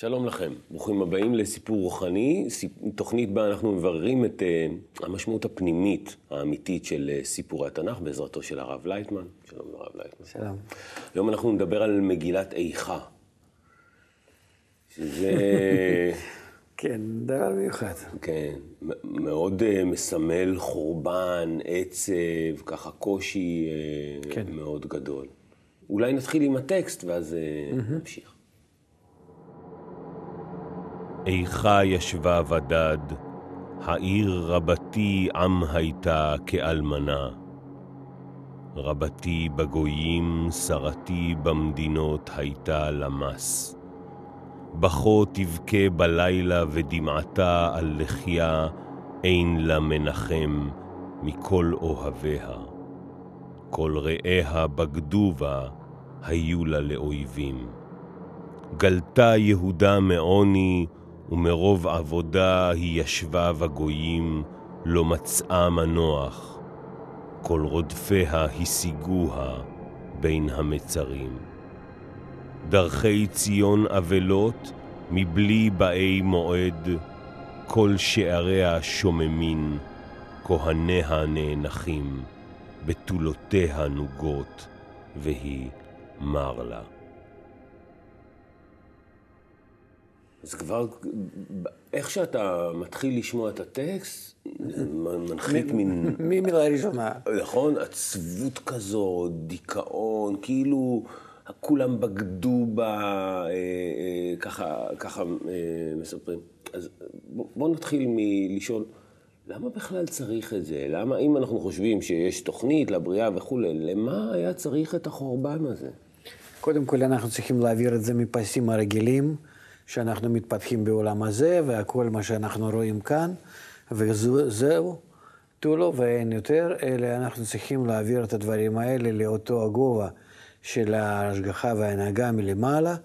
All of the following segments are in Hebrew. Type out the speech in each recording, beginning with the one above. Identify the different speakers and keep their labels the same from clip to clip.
Speaker 1: שלום לכם, ברוכים הבאים לסיפור רוחני, תוכנית בה אנחנו מבררים את uh, המשמעות הפנימית האמיתית של uh, סיפורי התנ"ך בעזרתו של הרב לייטמן. שלום לרב לייטמן.
Speaker 2: שלום.
Speaker 1: היום אנחנו נדבר על מגילת איכה. שזה...
Speaker 2: כן, דבר מיוחד.
Speaker 1: כן, מאוד uh, מסמל חורבן, עצב, ככה קושי uh, כן. מאוד גדול. אולי נתחיל עם הטקסט ואז uh, mm-hmm. נמשיך.
Speaker 3: איכה ישבה ודד, העיר רבתי עם הייתה כאלמנה. רבתי בגויים, שרתי במדינות הייתה למס. בכו תבכה בלילה ודמעתה על לחייה, אין לה מנחם מכל אוהביה. כל רעיה בגדו בה, היו לה לאויבים. גלתה יהודה מעוני, ומרוב עבודה היא ישבה בגויים, לא מצאה מנוח. כל רודפיה השיגוה בין המצרים. דרכי ציון אבלות, מבלי באי מועד, כל שעריה שוממין, כהניה נאנחים, בתולותיה נוגות, והיא מר לה.
Speaker 1: אז כבר, איך שאתה מתחיל לשמוע את הטקסט, מנחית מין...
Speaker 2: ממילה ראשונה.
Speaker 1: נכון? עצבות כזאת, דיכאון, כאילו כולם בגדו בה, אה, אה, ככה, ככה אה, מספרים. אז בואו נתחיל מלשאול, למה בכלל צריך את זה? למה, אם אנחנו חושבים שיש תוכנית לבריאה וכולי, למה היה צריך את החורבן הזה?
Speaker 2: קודם כל, אנחנו צריכים להעביר את זה מפסים הרגילים. שאנחנו מתפתחים בעולם הזה, והכל מה שאנחנו רואים כאן, וזהו, תו לו ואין יותר, אלא אנחנו צריכים להעביר את הדברים האלה לאותו הגובה של ההשגחה וההנהגה מלמעלה,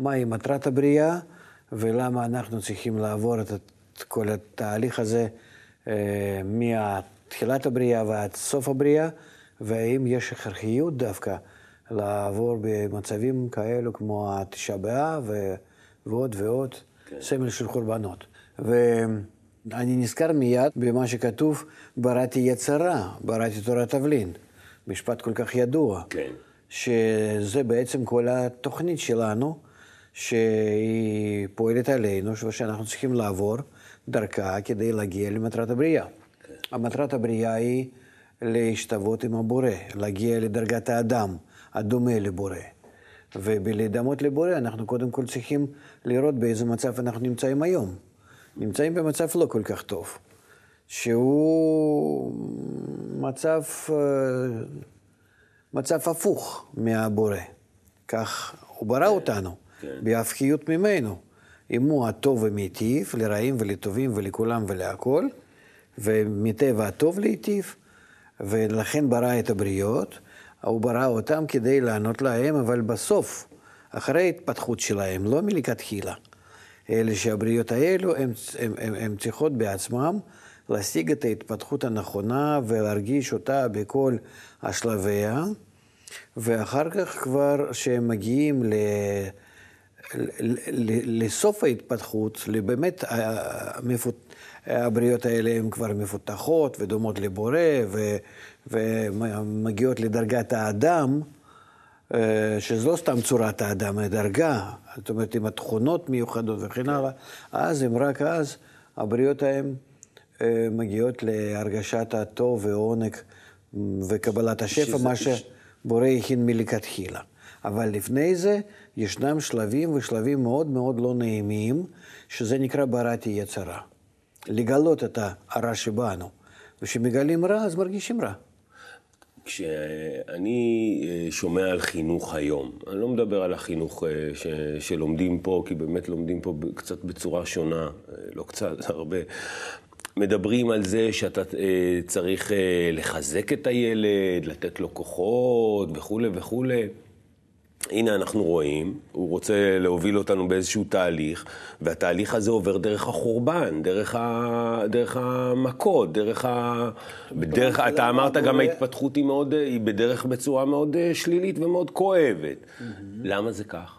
Speaker 2: מהי מטרת הבריאה, ולמה אנחנו צריכים לעבור את כל התהליך הזה אה, מתחילת הבריאה ועד סוף הבריאה, והאם יש הכרחיות דווקא לעבור במצבים כאלו כמו התשעה באב, ועוד ועוד, כן. סמל של קורבנות. ואני נזכר מיד במה שכתוב, בראתי יצרה, בראתי תורת תבלין. משפט כל כך ידוע.
Speaker 1: כן.
Speaker 2: שזה בעצם כל התוכנית שלנו, שהיא פועלת עלינו, ושאנחנו צריכים לעבור דרכה כדי להגיע למטרת הבריאה. כן. המטרת הבריאה היא להשתוות עם הבורא, להגיע לדרגת האדם, הדומה לבורא. ובלהידמות לבורא אנחנו קודם כל צריכים לראות באיזה מצב אנחנו נמצאים היום. נמצאים במצב לא כל כך טוב, שהוא מצב, אה, מצב הפוך מהבורא. כך הוא ברא אותנו, כן. בהפכיות ממנו. עמו הטוב ומיטיב, לרעים ולטובים ולכולם ולהכול, ומטבע הטוב להיטיב, ולכן ברא את הבריות, הוא ברא אותם כדי לענות להם, אבל בסוף, אחרי ההתפתחות שלהם, לא מלכתחילה, אלא שהבריות האלו, הן צריכות בעצמם להשיג את ההתפתחות הנכונה ולהרגיש אותה בכל השלביה, ואחר כך כבר, כשהם מגיעים ל... לסוף ההתפתחות, באמת הבריות האלה הן כבר מפותחות ודומות לבורא. ומגיעות לדרגת האדם, אה, שזו לא סתם צורת האדם, הדרגה, זאת אומרת, עם התכונות מיוחדות וכן הלאה, אז הם רק אז, הבריות ההן אה, מגיעות להרגשת הטוב ועונג וקבלת השפע, מה שבורא הכין מלכתחילה. אבל לפני זה ישנם שלבים ושלבים מאוד מאוד לא נעימים, שזה נקרא בראתי יצרה. לגלות את הרע שבנו. וכשמגלים רע, אז מרגישים רע.
Speaker 1: כשאני אה, שומע על חינוך היום, אני לא מדבר על החינוך אה, ש, שלומדים פה, כי באמת לומדים פה קצת בצורה שונה, אה, לא קצת, הרבה. מדברים על זה שאתה צריך לחזק את הילד, לתת לו כוחות וכולי וכולי. הנה אנחנו רואים, הוא רוצה להוביל אותנו באיזשהו תהליך, והתהליך הזה עובר דרך החורבן, דרך, ה... דרך המכות, דרך ה... בדרך, אתה אמרת גם ההתפתחות היא מאוד, היא בדרך בצורה מאוד אה, שלילית ומאוד כואבת. למה זה כך?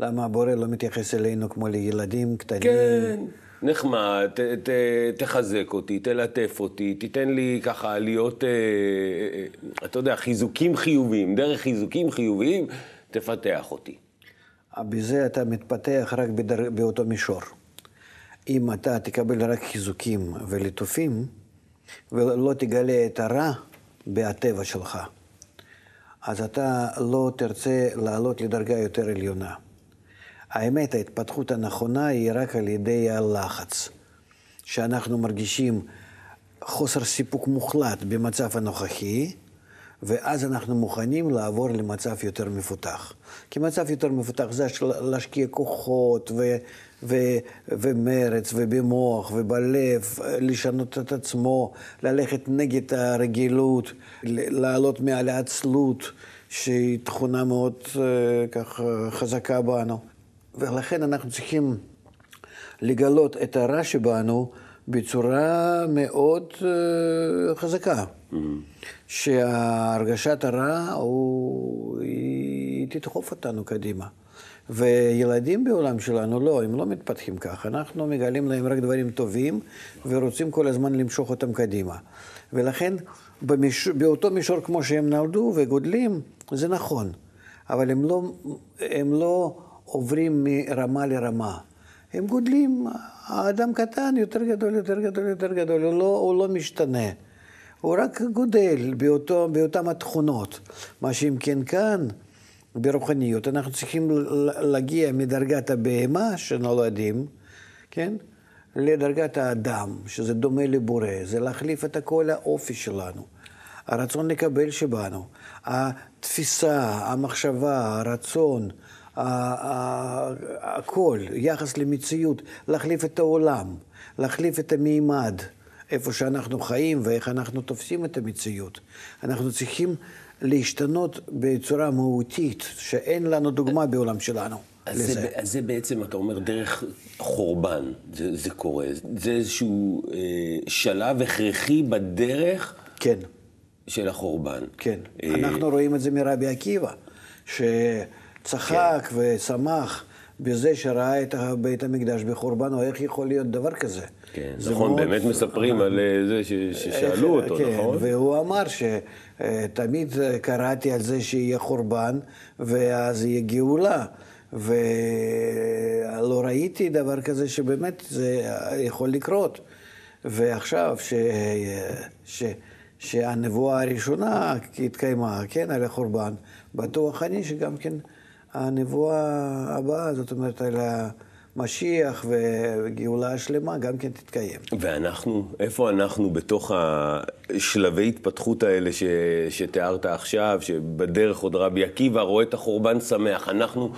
Speaker 2: למה הבורא לא מתייחס אלינו כמו לילדים קטנים?
Speaker 1: כן, נחמד, ת, ת, תחזק אותי, תלטף אותי, תיתן לי ככה להיות, אה, אה, אתה יודע, חיזוקים חיוביים, דרך חיזוקים חיוביים, תפתח אותי.
Speaker 2: בזה אתה מתפתח רק בדר... באותו מישור. אם אתה תקבל רק חיזוקים וליטופים, ולא תגלה את הרע בטבע שלך, אז אתה לא תרצה לעלות לדרגה יותר עליונה. האמת, ההתפתחות הנכונה היא רק על ידי הלחץ. שאנחנו מרגישים חוסר סיפוק מוחלט במצב הנוכחי, ואז אנחנו מוכנים לעבור למצב יותר מפותח. כי מצב יותר מפותח זה להשקיע כוחות ו, ו, ומרץ ובמוח ובלב, לשנות את עצמו, ללכת נגד הרגילות, לעלות מעל העצלות, שהיא תכונה מאוד אה, ככה חזקה בנו. ולכן אנחנו צריכים לגלות את הרע שבנו בצורה מאוד חזקה. שהרגשת הרע הוא, היא תדחוף אותנו קדימה. וילדים בעולם שלנו לא, הם לא מתפתחים ככה. אנחנו מגלים להם רק דברים טובים ורוצים כל הזמן למשוך אותם קדימה. ולכן במש... באותו מישור כמו שהם נולדו וגודלים, זה נכון. אבל הם לא, הם לא עוברים מרמה לרמה. הם גודלים, האדם קטן יותר גדול, יותר גדול, יותר גדול, הוא לא, הוא לא משתנה. הוא רק גודל באותו, באותן התכונות. מה שאם כן כאן, ברוחניות, אנחנו צריכים להגיע מדרגת הבהמה שנולדים, כן? לדרגת האדם, שזה דומה לבורא, זה להחליף את כל האופי שלנו. הרצון לקבל שבנו, התפיסה, המחשבה, הרצון, הכל, יחס למציאות, להחליף את העולם, להחליף את המימד, איפה שאנחנו חיים ואיך אנחנו תופסים את המציאות. אנחנו צריכים להשתנות בצורה מהותית, שאין לנו דוגמה בעולם שלנו.
Speaker 1: אז זה, אז זה בעצם, אתה אומר, דרך חורבן זה, זה קורה. זה איזשהו אה, שלב הכרחי בדרך
Speaker 2: כן.
Speaker 1: של החורבן.
Speaker 2: כן. אה... אנחנו רואים את זה מרבי עקיבא, ש... צחק כן. ושמח בזה שראה את בית המקדש בחורבן, או איך יכול להיות דבר כזה.
Speaker 1: כן, נכון, מאוד... באמת מספרים על אה, זה ש... ששאלו אותו,
Speaker 2: כן,
Speaker 1: נכון?
Speaker 2: והוא אמר שתמיד קראתי על זה שיהיה חורבן, ואז יהיה גאולה. ולא ראיתי דבר כזה שבאמת זה יכול לקרות. ועכשיו ש... ש... שהנבואה הראשונה התקיימה, כן, על החורבן, בטוח אני שגם כן הנבואה הבאה, זאת אומרת, על המשיח וגאולה השלמה, גם כן תתקיים.
Speaker 1: ואנחנו, איפה אנחנו בתוך השלבי התפתחות האלה ש, שתיארת עכשיו, שבדרך עוד רבי עקיבא רואה את החורבן שמח, אנחנו...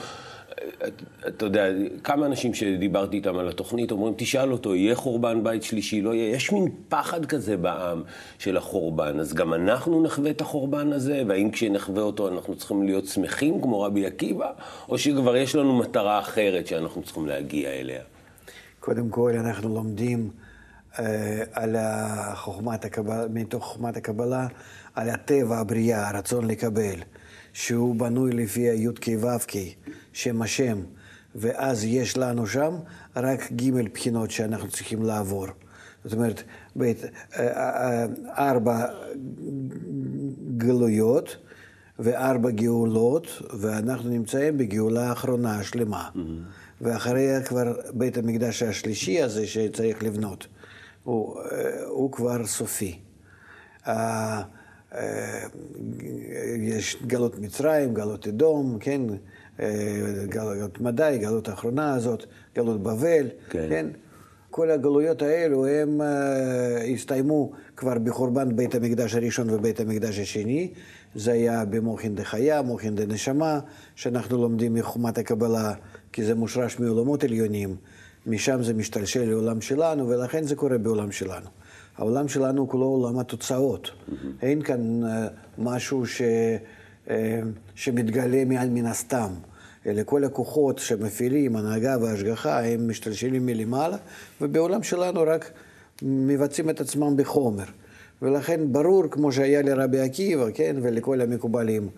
Speaker 1: אתה יודע, כמה אנשים שדיברתי איתם על התוכנית אומרים, תשאל אותו, יהיה חורבן בית שלישי, לא יהיה? יש מין פחד כזה בעם של החורבן, אז גם אנחנו נחווה את החורבן הזה, והאם כשנחווה אותו אנחנו צריכים להיות שמחים כמו רבי עקיבא, או שכבר יש לנו מטרה אחרת שאנחנו צריכים להגיע אליה?
Speaker 2: קודם כל, אנחנו לומדים אה, על חוכמת הקבלה, מתוך חוכמת הקבלה, על הטבע, הבריאה, הרצון לקבל. שהוא בנוי לפי הי"ק ו"ק, שם השם, ואז יש לנו שם רק ג' בחינות שאנחנו צריכים לעבור. זאת אומרת, בית, אה, אה, ארבע גלויות וארבע גאולות, ואנחנו נמצאים בגאולה האחרונה, השלמה. Mm-hmm. ואחריה כבר בית המקדש השלישי הזה שצריך לבנות, הוא, אה, הוא כבר סופי. אה, יש גלות מצרים, גלות אדום, כן, אה, גלות מדי, גלות האחרונה הזאת, גלות בבל, כן. כן? כל הגלויות האלו הם uh, הסתיימו כבר בחורבן בית המקדש הראשון ובית המקדש השני. זה היה במוחין דחיה, מוחין דנשמה, שאנחנו לומדים מחומת הקבלה, כי זה מושרש מעולמות עליונים. משם זה משתלשל לעולם שלנו, ולכן זה קורה בעולם שלנו. העולם שלנו כולו עולם התוצאות. Mm-hmm. אין כאן uh, משהו ש, uh, שמתגלה מעל מן הסתם. אלא כל הכוחות שמפעילים, הנהגה והשגחה, הם משתלשלים מלמעלה, ובעולם שלנו רק מבצעים את עצמם בחומר. ולכן ברור, כמו שהיה לרבי עקיבא, כן, ולכל המקובלים,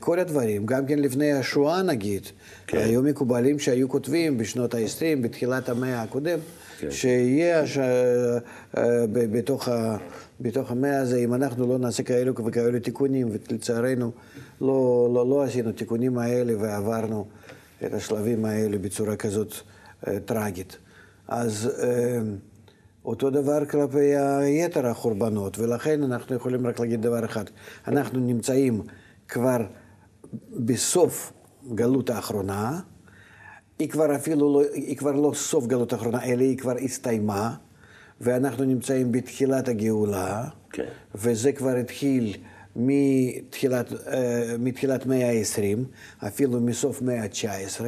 Speaker 2: כל הדברים, גם כן לפני השואה נגיד, כן. היו מקובלים שהיו כותבים בשנות ה-20, בתחילת המאה הקודם, כן. שיהיה ש... אה, בתוך, ה... בתוך המאה הזה, אם אנחנו לא נעשה כאלו וכאלו תיקונים, ולצערנו לא, לא, לא עשינו תיקונים האלה ועברנו את השלבים האלה בצורה כזאת אה, טרגית. אז אה, אותו דבר כלפי יתר החורבנות, ולכן אנחנו יכולים רק להגיד דבר אחד, אנחנו נמצאים כבר בסוף גלות האחרונה, היא כבר אפילו לא, היא כבר לא סוף גלות האחרונה, אלא היא כבר הסתיימה, ואנחנו נמצאים בתחילת הגאולה, כן. וזה כבר התחיל מתחילת, אה, מתחילת מאה ה-20, אפילו מסוף מאה ה-19,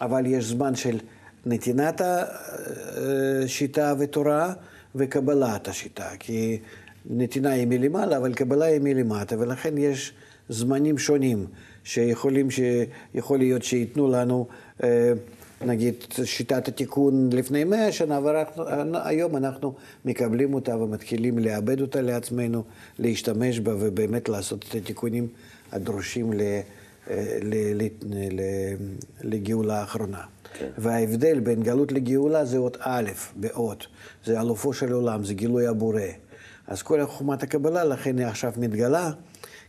Speaker 2: אבל יש זמן של נתינת השיטה ותורה וקבלת השיטה, כי נתינה היא מלמעלה, אבל קבלה היא מלמטה, ולכן יש זמנים שונים שיכולים, שיכול להיות שייתנו לנו, אה, נגיד, שיטת התיקון לפני מאה שנה, והיום אנחנו מקבלים אותה ומתחילים לאבד אותה לעצמנו, להשתמש בה ובאמת לעשות את התיקונים הדרושים אה, לגאולה האחרונה. כן. וההבדל בין גלות לגאולה זה עוד א', באות, זה אלופו של עולם, זה גילוי הבורא. אז כל חוכמת הקבלה, לכן היא עכשיו מתגלה,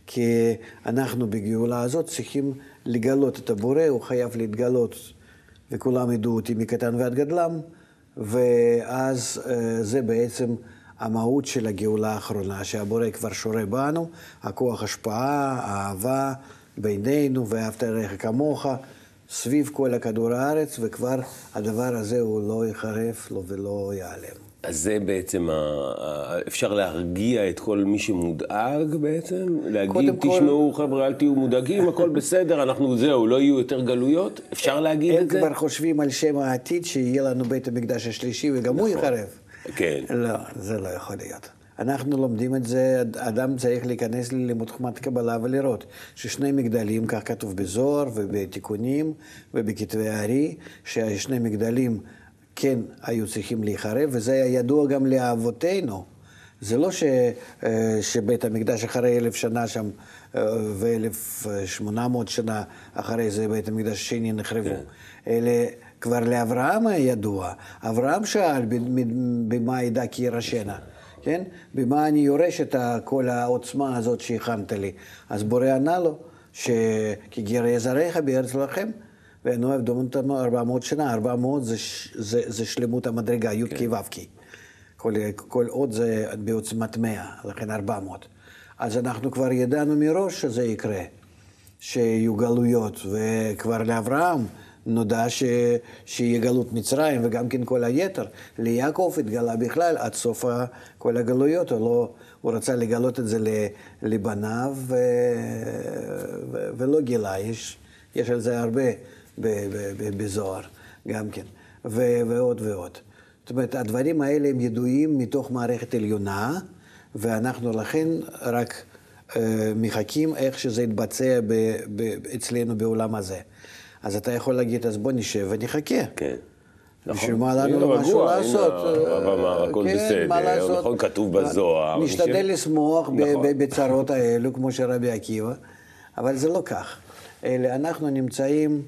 Speaker 2: כי אנחנו בגאולה הזאת צריכים לגלות את הבורא, הוא חייב להתגלות, וכולם ידעו אותי מקטן ועד גדלם, ואז אה, זה בעצם המהות של הגאולה האחרונה, שהבורא כבר שורה בנו, הכוח השפעה, האהבה בינינו, ואהבת עליך כמוך. סביב כל הכדור הארץ, וכבר הדבר הזה הוא לא ייחרף לו ולא ייעלם.
Speaker 1: אז זה בעצם, אפשר להרגיע את כל מי שמודאג בעצם? להגיד, תשמעו כל... חבר'ה, אל תהיו מודאגים, הכל בסדר, אנחנו זהו, לא יהיו יותר גלויות? אפשר להגיד את זה?
Speaker 2: הם כבר חושבים על שם העתיד, שיהיה לנו בית המקדש השלישי וגם נכון. הוא ייחרב.
Speaker 1: כן.
Speaker 2: לא, זה לא יכול להיות. אנחנו לומדים את זה, אדם צריך להיכנס ללימוד חוכמת קבלה ולראות ששני מגדלים, כך כתוב בזוהר ובתיקונים ובכתבי הארי, שהשני מגדלים כן היו צריכים להיחרב, וזה היה ידוע גם לאבותינו. זה לא ש, אה, שבית המקדש אחרי אלף שנה שם, אה, ואלף שמונה מאות שנה אחרי זה בית המקדש השני נחרבו. כן. אלה כבר לאברהם היה ידוע. אברהם שאל במה ידע כי ירשנה. כן? במה אני יורש את כל העוצמה הזאת שהכנת לי? אז בורא ענה לו, שכי גרי זרעך בארץ לכם, ואינו אוהב דומם אותנו 400 שנה, 400 זה, זה, זה שלמות המדרגה, י' כן. ו' כל, כל עוד זה בעוצמת 100, לכן 400. אז אנחנו כבר ידענו מראש שזה יקרה, שיהיו גלויות, וכבר לאברהם נודע ש... שיהיה גלות מצרים וגם כן כל היתר. ליעקב התגלה בכלל עד סוף כל הגלויות, הוא, לא... הוא רצה לגלות את זה לבניו ו... ו... ולא גילה, יש, יש על זה הרבה. בזוהר גם כן, ו... ועוד ועוד. זאת אומרת, הדברים האלה הם ידועים מתוך מערכת עליונה, ואנחנו לכן רק אה, מחכים איך שזה יתבצע ב... ב... אצלנו בעולם הזה. אז אתה יכול להגיד, אז בוא נשב ונחכה.
Speaker 1: כן.
Speaker 2: בשביל מה לנו משהו לעשות?
Speaker 1: הרב אמר, הכל כן, בסדר, נכון, כתוב בזוהר.
Speaker 2: נשתדל לשמוח נכון. בצרות האלו, כמו שרבי עקיבא, אבל זה לא כך. אנחנו נמצאים,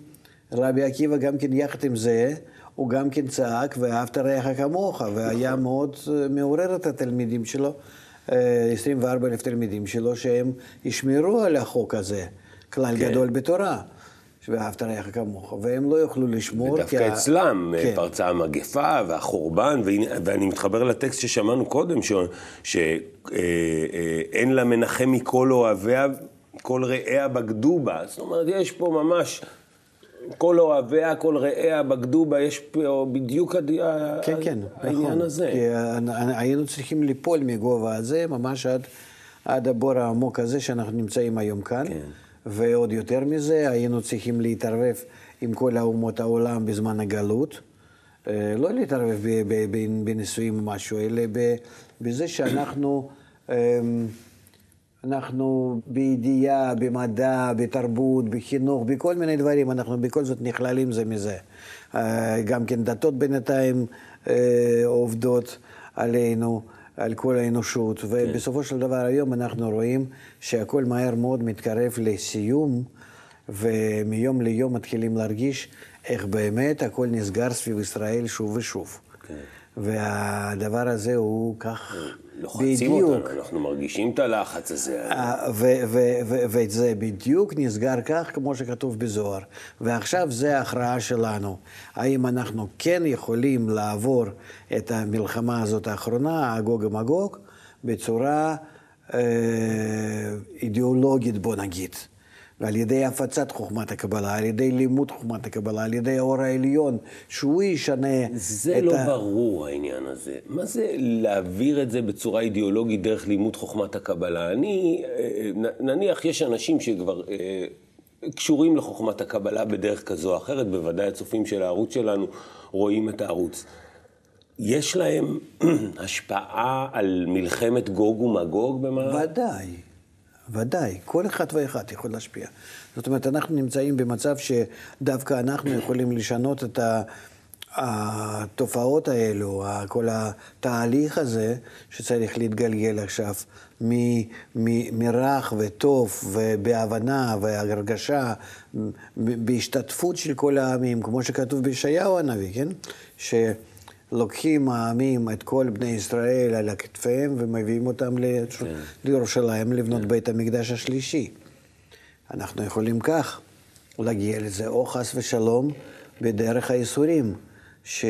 Speaker 2: רבי עקיבא גם כן יחד עם זה, הוא גם כן צעק, ואהבת רעך כמוך, והיה נכון. מאוד אה, מעורר את התלמידים שלו, 24 אה, אלף תלמידים שלו, שהם ישמרו על החוק הזה, כלל כן. גדול בתורה. ואהבת רעך כמוך, והם לא יוכלו לשמור.
Speaker 1: ודווקא כי... אצלם כן. פרצה המגפה והחורבן, ואני מתחבר לטקסט ששמענו קודם, שאין אה, אה, לה מנחם מכל אוהביה, כל רעיה בגדו בה. זאת אומרת, יש פה ממש... כל אוהביה, כל רעיה בגדו בה, יש פה בדיוק כן, כן, העניין נכון. הזה.
Speaker 2: כי היינו צריכים ליפול מגובה הזה, ממש עד, עד הבור העמוק הזה שאנחנו נמצאים היום כאן. כן. ועוד יותר מזה, היינו צריכים להתערבב עם כל האומות העולם בזמן הגלות. אה, לא להתערבב בנישואים או משהו, אלא בזה שאנחנו אמ, אנחנו בידיעה, במדע, בתרבות, בחינוך, בכל מיני דברים, אנחנו בכל זאת נכללים זה מזה. אה, גם כן דתות בינתיים אה, עובדות עלינו. על כל האנושות, ובסופו של דבר היום אנחנו רואים שהכל מהר מאוד מתקרב לסיום, ומיום ליום מתחילים להרגיש איך באמת הכל נסגר סביב ישראל שוב ושוב. כן. והדבר הזה הוא כך
Speaker 1: לוחצים בדיוק. אותנו, אנחנו מרגישים את הלחץ הזה.
Speaker 2: אה, וזה בדיוק נסגר כך כמו שכתוב בזוהר. ועכשיו זה ההכרעה שלנו. האם אנחנו כן יכולים לעבור את המלחמה הזאת האחרונה, הגוג ומגוג, בצורה אה, אידיאולוגית, בוא נגיד. ועל ידי הפצת חוכמת הקבלה, על ידי לימוד חוכמת הקבלה, על ידי האור העליון, שהוא ישנה
Speaker 1: זה את לא ה... ברור העניין הזה. מה זה להעביר את זה בצורה אידיאולוגית דרך לימוד חוכמת הקבלה? אני, אה, נניח יש אנשים שכבר אה, קשורים לחוכמת הקבלה בדרך כזו או אחרת, בוודאי הצופים של הערוץ שלנו רואים את הערוץ. יש להם השפעה על מלחמת גוג ומגוג
Speaker 2: במה? ודאי. ודאי, כל אחד ואחד יכול להשפיע. זאת אומרת, אנחנו נמצאים במצב שדווקא אנחנו יכולים לשנות את התופעות האלו, כל התהליך הזה שצריך להתגלגל עכשיו מרך וטוב ובהבנה והרגשה, בהשתתפות של כל העמים, כמו שכתוב בישעיהו הנביא, כן? ש... לוקחים העמים את כל בני ישראל על הכתפיהם ומביאים אותם כן. לירושלים לבנות כן. בית המקדש השלישי. אנחנו יכולים כך להגיע לזה, או חס ושלום בדרך הייסורים. ש...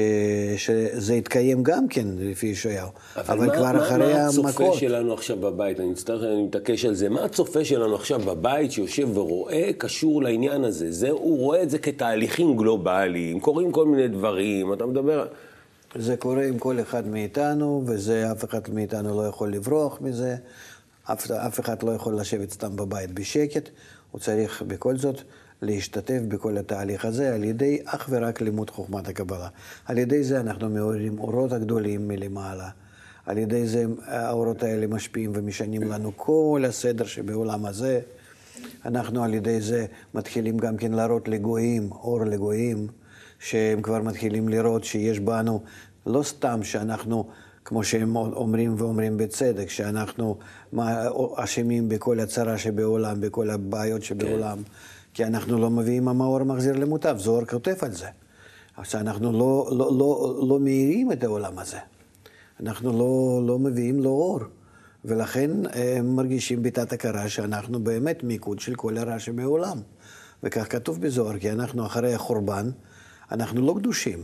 Speaker 2: שזה יתקיים גם כן, לפי ישעיהו. אבל, אבל מה, כבר מה, אחרי
Speaker 1: המכות. מה הצופה שלנו עכשיו בבית, אני מצטער, אני מתעקש על זה, מה הצופה שלנו עכשיו בבית שיושב ורואה קשור לעניין הזה? זה, הוא רואה את זה כתהליכים גלובליים, קורים כל מיני דברים, אתה מדבר...
Speaker 2: זה קורה עם כל אחד מאיתנו, וזה, אף אחד מאיתנו לא יכול לברוח מזה. אף, אף אחד לא יכול לשבת סתם בבית בשקט, הוא צריך בכל זאת להשתתף בכל התהליך הזה על ידי אך ורק לימוד חוכמת הקבלה. על ידי זה אנחנו מעוררים אורות הגדולים מלמעלה. על ידי זה האורות האלה משפיעים ומשנים לנו כל הסדר שבעולם הזה. אנחנו על ידי זה מתחילים גם כן להראות לגויים, אור לגויים. שהם כבר מתחילים לראות שיש בנו, לא סתם שאנחנו, כמו שהם אומרים ואומרים בצדק, שאנחנו אשמים בכל הצרה שבעולם, בכל הבעיות שבעולם, כן. כי אנחנו לא מביאים המאור מחזיר למוטב, זוהר כותב על זה. אז אנחנו לא, לא, לא, לא מאירים את העולם הזה. אנחנו לא, לא מביאים לו אור. ולכן הם מרגישים בתת הכרה שאנחנו באמת מיקוד של כל הרע שבעולם. וכך כתוב בזוהר, כי אנחנו אחרי החורבן, אנחנו לא קדושים.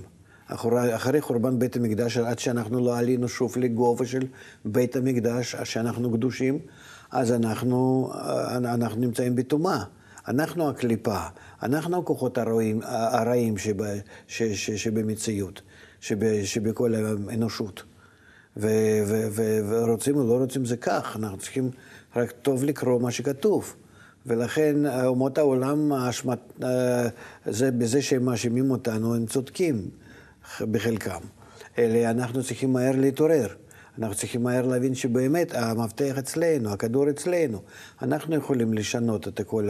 Speaker 2: אחרי, אחרי חורבן בית המקדש, עד שאנחנו לא עלינו שוב לגובה של בית המקדש, עד שאנחנו קדושים, אז אנחנו, אנחנו נמצאים בטומאה. אנחנו הקליפה, אנחנו הכוחות הרעים, הרעים שב, ש, ש, שבמציאות, שב, שבכל האנושות. ו, ו, ו, ורוצים או לא רוצים זה כך, אנחנו צריכים רק טוב לקרוא מה שכתוב. ולכן אה, אומות העולם, האשמת, אה, זה, בזה שהם מאשימים אותנו, הם צודקים בחלקם. אלא אנחנו צריכים מהר להתעורר. אנחנו צריכים מהר להבין שבאמת המפתח אצלנו, הכדור אצלנו. אנחנו יכולים לשנות את כל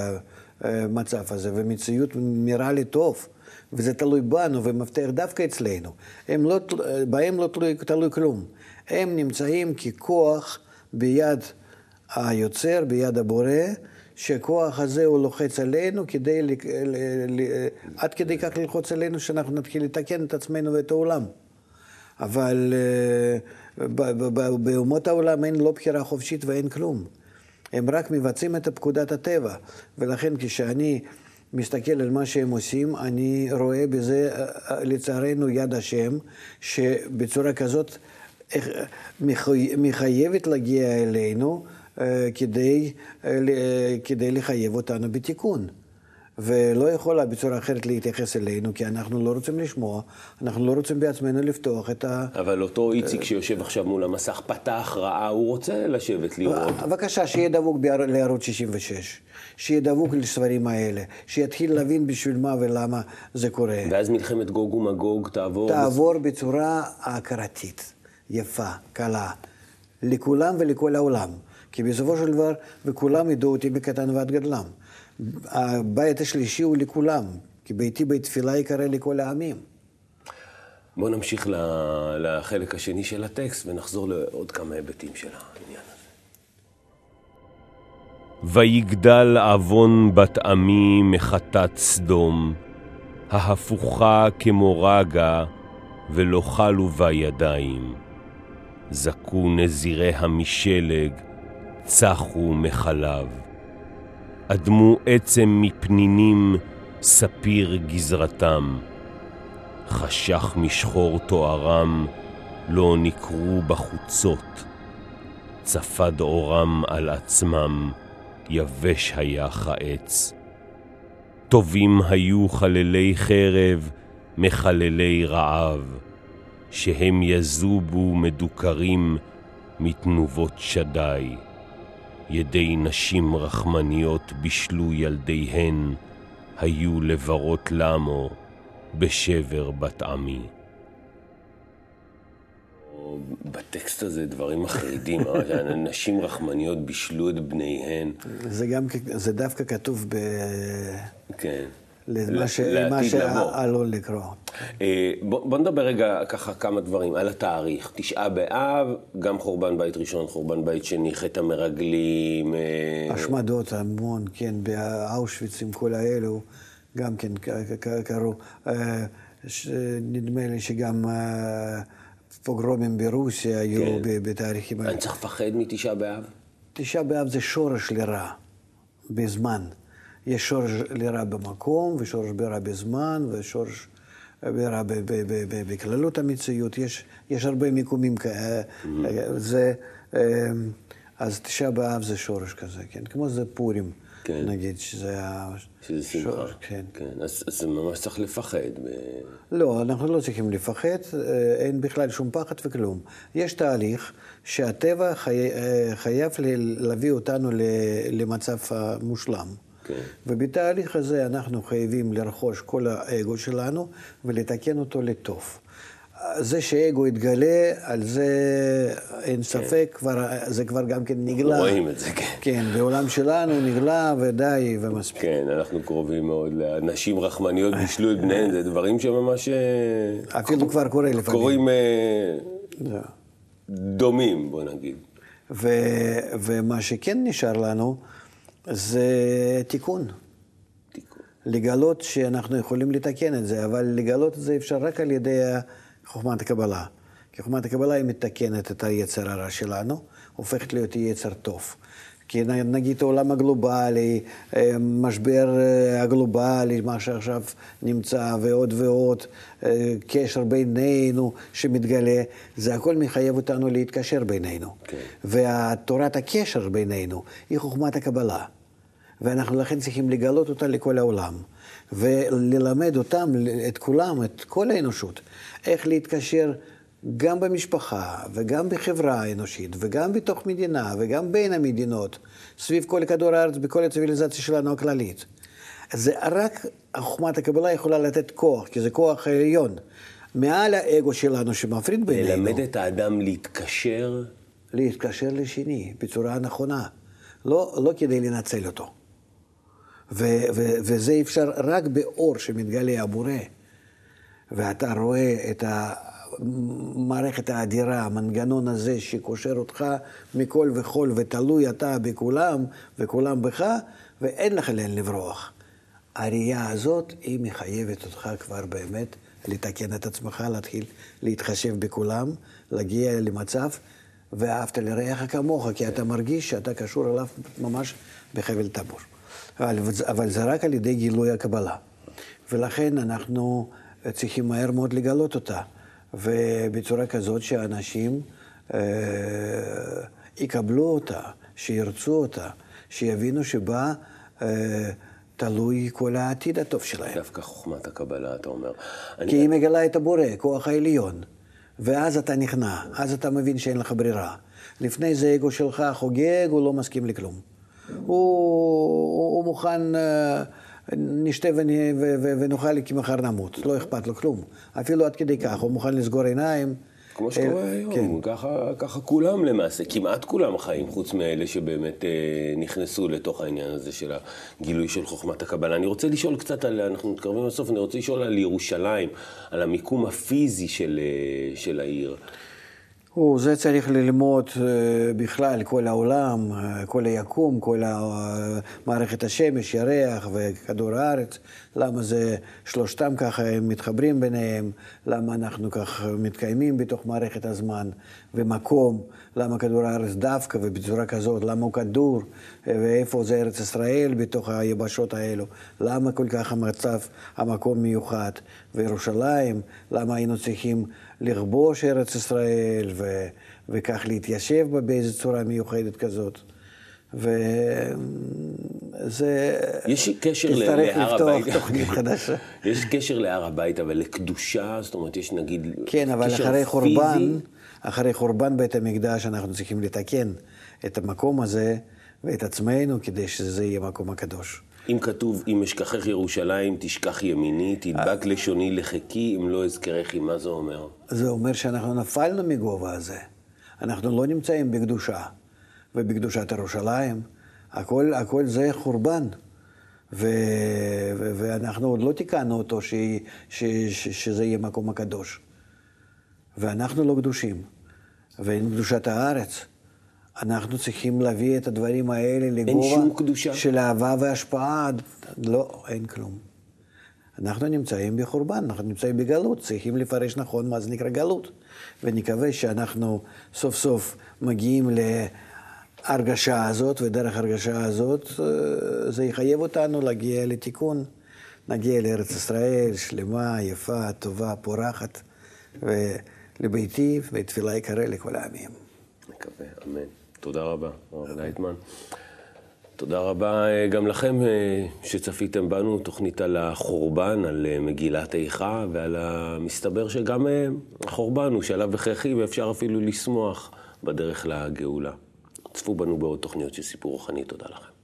Speaker 2: המצב הזה, ומציאות נראה לי טוב, וזה תלוי בנו, ומפתח דווקא אצלנו. הם לא, בהם לא תלוי, תלוי כלום. הם נמצאים ככוח ביד היוצר, ביד הבורא, שהכוח הזה הוא לוחץ עלינו כדי, ל, ל, ל, עד כדי כך ללחוץ עלינו שאנחנו נתחיל לתקן את עצמנו ואת העולם. אבל uh, באומות העולם אין לא בחירה חופשית ואין כלום. הם רק מבצעים את פקודת הטבע, ולכן כשאני מסתכל על מה שהם עושים, אני רואה בזה, אה, אה, לצערנו, יד השם, שבצורה כזאת מחייבת להגיע אלינו. אה, כדי, אה, אה, כדי לחייב אותנו בתיקון. ולא יכולה בצורה אחרת להתייחס אלינו, כי אנחנו לא רוצים לשמוע, אנחנו לא רוצים בעצמנו לפתוח את ה...
Speaker 1: אבל אותו איציק שיושב עכשיו מול המסך פתח רעה, הוא רוצה לשבת לראות.
Speaker 2: בבקשה, שיהיה דבוק לערוץ 66, שיהיה דבוק לספרים האלה, שיתחיל להבין בשביל מה ולמה זה קורה.
Speaker 1: ואז מלחמת גוג ומגוג תעבור...
Speaker 2: תעבור בצורה הכרתית, יפה, קלה, לכולם ולכל העולם. כי בסופו של דבר, וכולם ידעו אותי מקטן ועד גדלם. הבית השלישי הוא לכולם, כי ביתי בית תפילה יקרא לכל העמים.
Speaker 1: בואו נמשיך לחלק השני של הטקסט ונחזור לעוד כמה היבטים של העניין הזה.
Speaker 3: ויגדל עוון בת עמי מחטאת סדום, ההפוכה כמו רגע, ולא חלו בה ידיים. זכו נזיריה משלג, צחו מחלב. אדמו עצם מפנינים, ספיר גזרתם. חשך משחור תוארם, לא נקרו בחוצות. צפד אורם על עצמם, יבש היה כעץ. טובים היו חללי חרב, מחללי רעב, שהם יזובו מדוכרים מתנובות שדי. ידי נשים רחמניות בישלו ילדיהן, היו לברות למו בשבר בת עמי.
Speaker 1: בטקסט הזה דברים מחרידים? נשים רחמניות בישלו את בניהן.
Speaker 2: זה גם, זה דווקא כתוב ב...
Speaker 1: כן.
Speaker 2: למה שעלול לקרות.
Speaker 1: אה, בוא נדבר רגע ככה כמה דברים על התאריך. תשעה באב, גם חורבן בית ראשון, חורבן בית שני, חטא המרגלים.
Speaker 2: אה, השמדות המון, כן, באושוויץ עם כל האלו, גם כן קרו. אה, נדמה לי שגם פוגרומים ברוסיה היו כן. בתאריכים
Speaker 1: האלה. אני צריך לפחד מתשעה באב?
Speaker 2: תשעה באב זה שורש לרע, בזמן. יש שורש לרע במקום, ושורש ברע בזמן, ושורש ברע בכללות המציאות. יש, יש הרבה מיקומים כאלה. Mm-hmm. זה, אמ, אז תשעה באב זה שורש כזה, כן? כמו זה פורים. כן. נגיד שזה ה...
Speaker 1: שזה שמחה. כן. כן. אז, אז ממש צריך לפחד. ב...
Speaker 2: לא, אנחנו לא צריכים לפחד, אה, אין בכלל שום פחד וכלום. יש תהליך שהטבע חי... אה, חייב להביא אותנו למצב המושלם. כן. ובתהליך הזה אנחנו חייבים לרכוש כל האגו שלנו ולתקן אותו לטוב. זה שאגו יתגלה, על זה אין כן. ספק, כבר, זה כבר גם כן נגלה.
Speaker 1: רואים את זה, כן.
Speaker 2: כן, בעולם שלנו נגלה ודי ומספיק.
Speaker 1: כן, אנחנו קרובים מאוד לנשים רחמניות בישלו את בניהן, זה דברים שממש...
Speaker 2: אה, אפילו כבר קורה לפעמים.
Speaker 1: קורים אה, דומים, בוא נגיד.
Speaker 2: ו, ומה שכן נשאר לנו, זה תיקון. תיקון. לגלות שאנחנו יכולים לתקן את זה, אבל לגלות את זה אפשר רק על ידי חוכמת הקבלה. כי חוכמת הקבלה היא מתקנת את היצר הרע שלנו, הופכת להיות יצר טוב. כי נגיד העולם הגלובלי, אה, משבר אה, הגלובלי, מה שעכשיו נמצא, ועוד ועוד, אה, קשר בינינו שמתגלה, זה הכל מחייב אותנו להתקשר בינינו. Okay. כן. ותורת הקשר בינינו היא חוכמת הקבלה. ואנחנו לכן צריכים לגלות אותה לכל העולם. וללמד אותם, את כולם, את כל האנושות, איך להתקשר גם במשפחה, וגם בחברה האנושית, וגם בתוך מדינה, וגם בין המדינות, סביב כל כדור הארץ, בכל הציוויליזציה שלנו הכללית. זה רק חוכמת הקבלה יכולה לתת כוח, כי זה כוח עליון. מעל האגו שלנו שמפריד בינינו.
Speaker 1: ללמד את האדם להתקשר?
Speaker 2: להתקשר לשני בצורה נכונה. לא, לא כדי לנצל אותו. ו- ו- וזה אפשר רק באור שמתגלה הבורא. ואתה רואה את המערכת האדירה, המנגנון הזה שקושר אותך מכל וכול ותלוי אתה בכולם וכולם בך, ואין לך לאן לברוח. הראייה הזאת, היא מחייבת אותך כבר באמת לתקן את עצמך, להתחיל להתחשב בכולם, להגיע למצב, ואהבת לרעך כמוך, כי אתה מרגיש שאתה קשור אליו ממש בחבל טבור. אבל, אבל זה רק על ידי גילוי הקבלה. ולכן אנחנו צריכים מהר מאוד לגלות אותה, ובצורה כזאת שאנשים אה, יקבלו אותה, שירצו אותה, שיבינו שבה אה, תלוי כל העתיד הטוב שלהם.
Speaker 1: דווקא חוכמת הקבלה, אתה אומר.
Speaker 2: כי אני... היא מגלה את הבורא, כוח העליון. ואז אתה נכנע, אז אתה מבין שאין לך ברירה. לפני זה אגו שלך חוגג, הוא לא מסכים לכלום. הוא, הוא מוכן, אה, נשתה ונאכל כי מחר נמות, לא אכפת לו כלום. אפילו עד כדי כך, הוא מוכן לסגור עיניים
Speaker 1: כמו שקורה היום, כן. ככה, ככה כולם למעשה, כמעט כולם חיים, חוץ מאלה שבאמת אה, נכנסו לתוך העניין הזה של הגילוי של חוכמת הקבלה. אני רוצה לשאול קצת על, אנחנו מתקרבים לסוף, אני רוצה לשאול על ירושלים, על המיקום הפיזי של, אה, של העיר.
Speaker 2: הוא, זה צריך ללמוד אה, בכלל, כל העולם, אה, כל היקום, כל מערכת השמש, ירח וכדור הארץ, למה זה שלושתם ככה, הם מתחברים ביניהם, למה אנחנו כך מתקיימים בתוך מערכת הזמן ומקום, למה כדור הארץ דווקא ובצורה כזאת, למה הוא כדור, ואיפה זה ארץ ישראל בתוך היבשות האלו, למה כל כך המצב, המקום מיוחד, וירושלים, למה היינו צריכים לכבוש ארץ ישראל ו, וכך להתיישב בה באיזו צורה מיוחדת כזאת. וזה...
Speaker 1: יש קשר להר הבית.
Speaker 2: לפתוח תוכנית חדשה.
Speaker 1: יש קשר להר הבית, אבל לקדושה, זאת אומרת, יש נגיד
Speaker 2: כן, אבל אחרי חורבן, אחרי חורבן בית המקדש אנחנו צריכים לתקן את המקום הזה ואת עצמנו כדי שזה יהיה מקום הקדוש.
Speaker 1: אם כתוב, אם אשכחך ירושלים, תשכח ימיני, תדבק לשוני לחכי, אם לא אזכרכי, מה זה אומר?
Speaker 2: זה אומר שאנחנו נפלנו מגובה הזה. אנחנו לא נמצאים בקדושה. ובקדושת ירושלים, הכל, הכל זה חורבן. ו, ו, ואנחנו עוד לא תיקנו אותו ש, ש, ש, שזה יהיה מקום הקדוש. ואנחנו לא קדושים, ואין קדושת הארץ. אנחנו צריכים להביא את הדברים האלה לגובה של אהבה והשפעה. לא, אין כלום. אנחנו נמצאים בחורבן, אנחנו נמצאים בגלות, צריכים לפרש נכון מה זה נקרא גלות. ונקווה שאנחנו סוף סוף מגיעים להרגשה הזאת, ודרך הרגשה הזאת אה, זה יחייב אותנו להגיע לתיקון. נגיע לארץ ישראל שלמה, יפה, טובה, פורחת, ולביתי, ותפילה יקרא לכל העמים.
Speaker 1: מקווה, אמן. תודה רבה, הרב לייטמן. תודה רבה אה, גם לכם אה, שצפיתם בנו, תוכנית על החורבן, על אה, מגילת איכה, ועל המסתבר שגם החורבן הוא שלב הכרחי ואפשר אפילו לשמוח בדרך לגאולה. צפו בנו בעוד תוכניות של סיפור רוחני, תודה לכם.